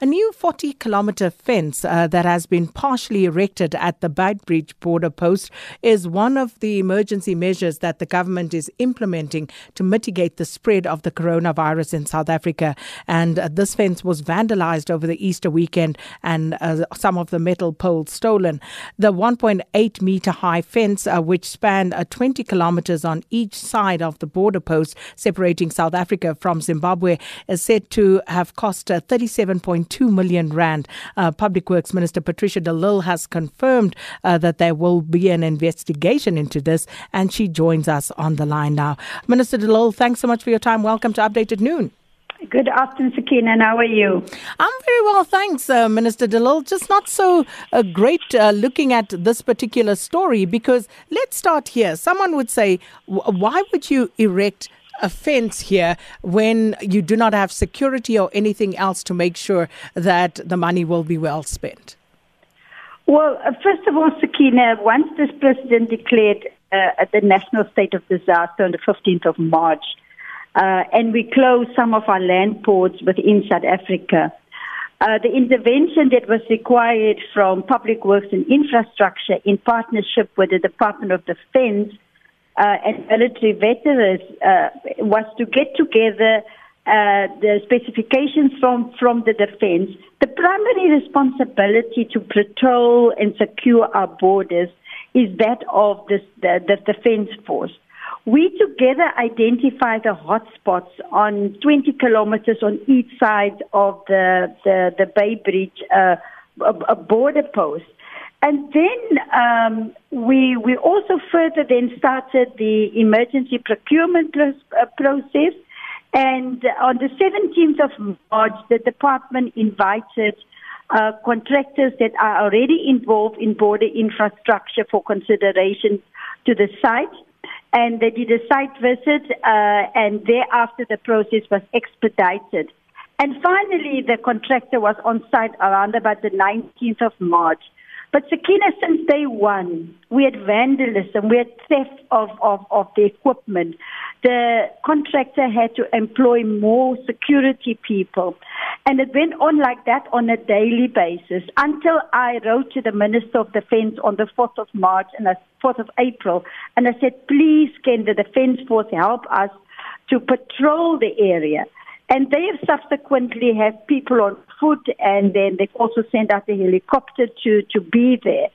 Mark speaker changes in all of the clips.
Speaker 1: A new 40 kilometer fence uh, that has been partially erected at the Beitbridge border post is one of the emergency measures that the government is implementing to mitigate the spread of the coronavirus in South Africa. And uh, this fence was vandalized over the Easter weekend and uh, some of the metal poles stolen. The 1.8 meter high fence, uh, which spanned uh, 20 kilometers on each side of the border post separating South Africa from Zimbabwe, is said to have cost uh, 37.2 million rand. Uh, Public Works Minister Patricia de Lille has confirmed uh, that there will be an investigation into this, and she joins us on the line now. Minister de Lille, thanks so much for your time. Welcome to Updated Noon.
Speaker 2: Good afternoon, Sakina. How are you?
Speaker 1: I'm very well, thanks, uh, Minister de Lille. Just not so uh, great uh, looking at this particular story because let's start here. Someone would say, why would you erect a fence here when you do not have security or anything else to make sure that the money will be well spent?
Speaker 2: Well, uh, first of all, Sakina, once this president declared uh, the national state of disaster on the 15th of March, uh, and we closed some of our land ports within South Africa. Uh, the intervention that was required from Public Works and Infrastructure in partnership with the Department of Defense uh, and military veterans uh, was to get together uh, the specifications from, from the defense. The primary responsibility to patrol and secure our borders is that of the, the, the defense force. We together identify the hotspots on 20 kilometers on each side of the, the, the Beitbridge uh, border post. And then um, we we also further then started the emergency procurement uh, process. And on the 17th of March, the department invited uh, contractors that are already involved in border infrastructure for consideration to the site. And they did a site visit, uh, and thereafter the process was expedited. And finally, the contractor was on site around about the 19th of March. But Sakina, since day one, we had vandalism, we had theft of, of, of the equipment. The contractor had to employ more security people. And it went on like that on a daily basis until I wrote to the Minister of Defense on the 4th of March and the 4th of April. And I said, please, can the Defense Force help us to patrol the area? And they have subsequently had people on foot and then they've also sent out a helicopter to, to be there.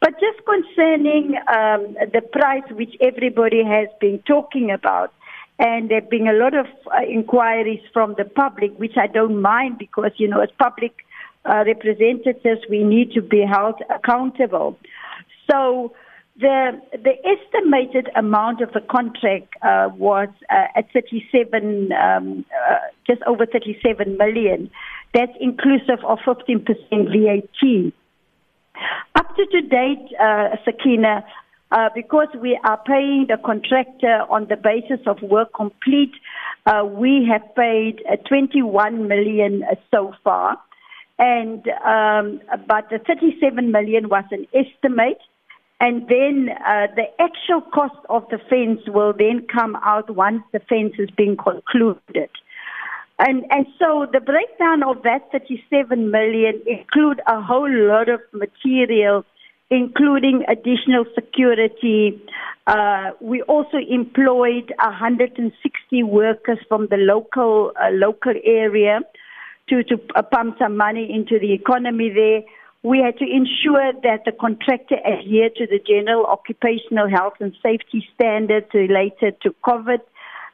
Speaker 2: But just concerning um, the price which everybody has been talking about, and there have been a lot of uh, inquiries from the public, which I don't mind because, you know, as public uh, representatives, we need to be held accountable. So the the estimated amount of the contract uh, was uh, at 37, um, uh, just over 37 million. That's inclusive of 15% VAT. Up to date, uh, Sakina, uh, because we are paying the contractor on the basis of work complete, uh, we have paid 21 million so far. And um, but the 37 million was an estimate and then uh, the actual cost of the fence will then come out once the fence has been concluded. And, and so the breakdown of that 37 million include a whole lot of material, including additional security. Uh, we also employed 160 workers from the local uh, local area to to pump some money into the economy there we had to ensure that the contractor adhered to the general occupational health and safety standards related to COVID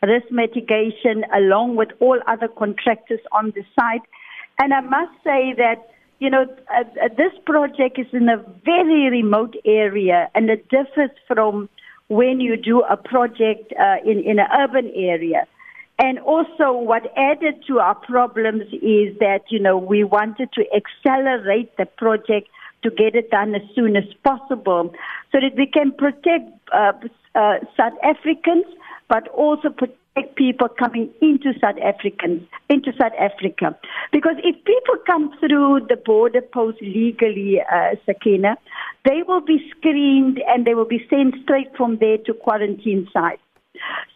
Speaker 2: risk mitigation along with all other contractors on the site. And I must say that, you know, uh, uh, this project is in a very remote area and it differs from when you do a project uh, in, in an urban area. And also what added to our problems is that, you know, we wanted to accelerate the project to get it done as soon as possible so that we can protect uh, uh, South Africans, but also protect people coming into South Africans, into South Africa. Because if people come through the border post legally, uh, Sakina, they will be screened and they will be sent straight from there to quarantine sites.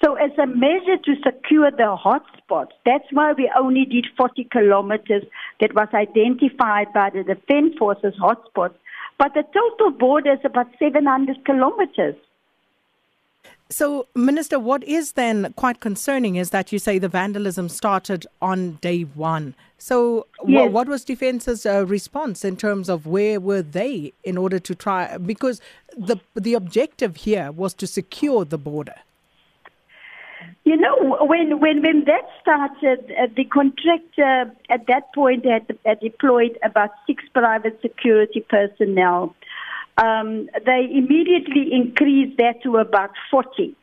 Speaker 2: So as a measure to secure the hotspots, that's why we only did 40 kilometers that was identified by the Defence Forces hotspots. But the total border is about 700 kilometers.
Speaker 1: So, Minister, what is then quite concerning is that you say the vandalism started on day one. So,
Speaker 2: yes.
Speaker 1: what was Defence's uh, response in terms of where were they in order to try? Because the the objective here was to secure the border.
Speaker 2: You know, when when when that started, uh, the contractor at that point had, had deployed about six private security personnel um, they immediately increased that to about 40.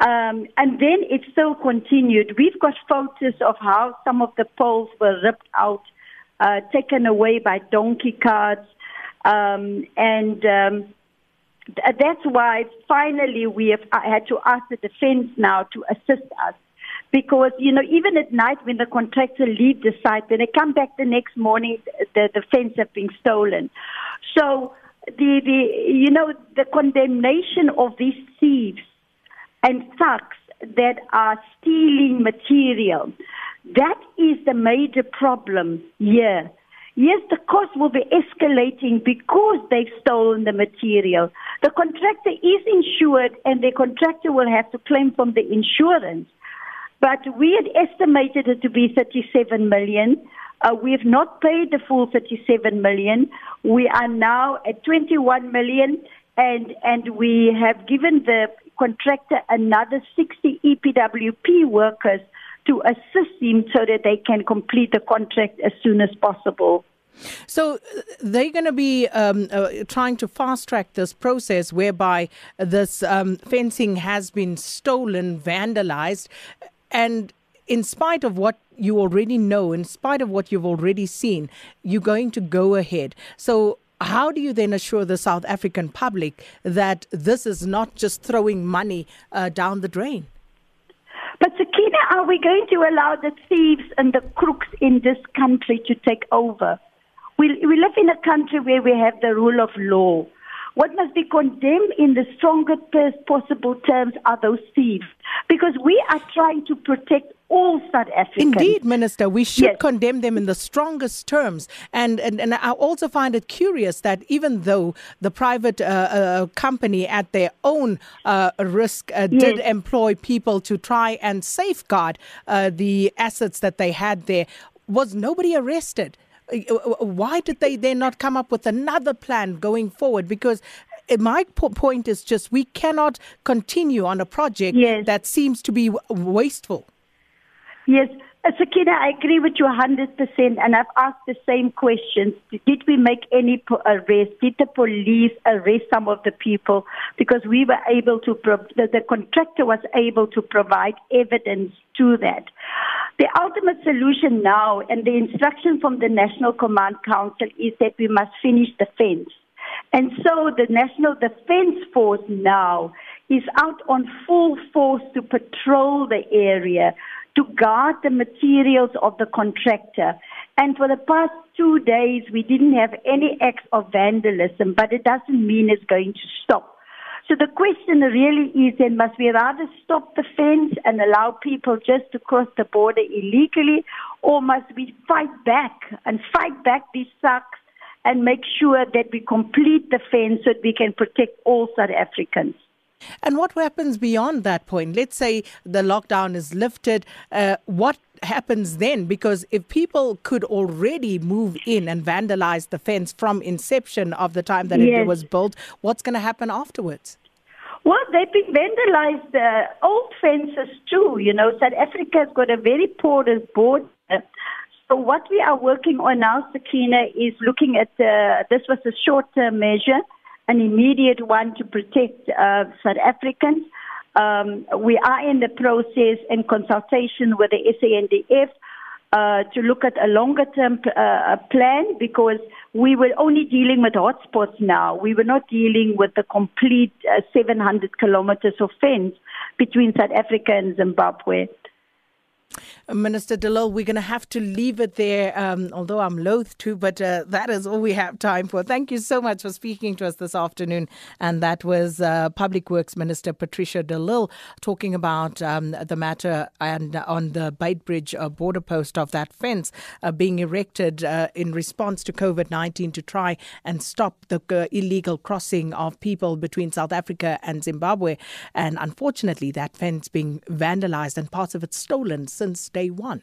Speaker 2: Um, and then it still continued. We've got photos of how some of the poles were ripped out, uh, taken away by donkey carts, um, and um, that's why finally we have uh, had to ask the defense now to assist us. Because, you know, even at night when the contractor leave the site, when they come back the next morning, the, the fence have been stolen. So the, the, you know, the condemnation of these thieves and thugs that are stealing material, that is the major problem here. Yes, the cost will be escalating because they've stolen the material. The contractor is insured and the contractor will have to claim from the insurance. But we had estimated it to be 37 million. Uh, we have not paid the full 37 million. We are now at 21 million, and and we have given the contractor another 60 EPWP workers to assist him so that they can complete the contract as soon as possible.
Speaker 1: So uh, they're going to be um, uh, trying to fast track this process whereby this um, fencing has been stolen, vandalized, and in spite of what you already know, in spite of what you've already seen, you're going to go ahead. So, how do you then assure the South African public that this is not just throwing money uh, down the drain?
Speaker 2: Are we going to allow the thieves and the crooks in this country to take over? We, we live in a country where we have the rule of law. What must be condemned in the strongest possible terms are those thieves, because we are trying to protect all South Africans.
Speaker 1: Indeed, Minister, we should
Speaker 2: yes.
Speaker 1: condemn them in the strongest terms. And, and, and I also find it curious that even though the private uh, uh, company at their own uh, risk uh, yes. did employ people to try and safeguard uh, the assets that they had there, was nobody arrested? Why did they then not come up with another plan going forward? Because eh, my point is just we cannot continue on a project
Speaker 2: yes.
Speaker 1: that seems to be wasteful.
Speaker 2: Yes. Sakina, I agree with you 100%, and I've asked the same questions. Did we make any arrest? Did the police arrest some of the people? Because we were able to, the, the contractor was able to provide evidence to that. The ultimate solution now, and the instruction from the National Command Council, is that we must finish the fence. And so the National Defense Force now is out on full force to patrol the area to guard the materials of the contractor. And for the past two days, we didn't have any acts of vandalism, but it doesn't mean it's going to stop. So the question really is then must we rather stop the fence and allow people just to cross the border illegally, or must we fight back and fight back these thugs and make sure that we complete the fence so that we can protect all South Africans?
Speaker 1: And what happens beyond that point? Let's say the lockdown is lifted. Uh, what happens then? Because if people could already move in and vandalize the fence from inception of the time that yes. it was built, what's going to happen afterwards?
Speaker 2: Well, they've been vandalized uh, old fences too. You know, South Africa has got a very porous border. So what we are working on now, Sakina, is looking at uh, this was a short-term measure an immediate one to protect uh, South Africans. Um, we are in the process in consultation with the SANDF uh, to look at a longer term uh, plan because we were only dealing with hotspots now. We were not dealing with the complete uh, 700 kilometers of fence between South Africa and Zimbabwe.
Speaker 1: Minister de Lille, we're going to have to leave it there, um, although I'm loath to, but uh, that is all we have time for. Thank you so much for speaking to us this afternoon. And that was uh, Public Works Minister Patricia de Lille talking about um, the matter and on the Beitbridge uh, border post of that fence uh, being erected uh, in response to COVID 19 to try and stop the uh, illegal crossing of people between South Africa and Zimbabwe. And unfortunately, that fence being vandalized and parts of it stolen since day one.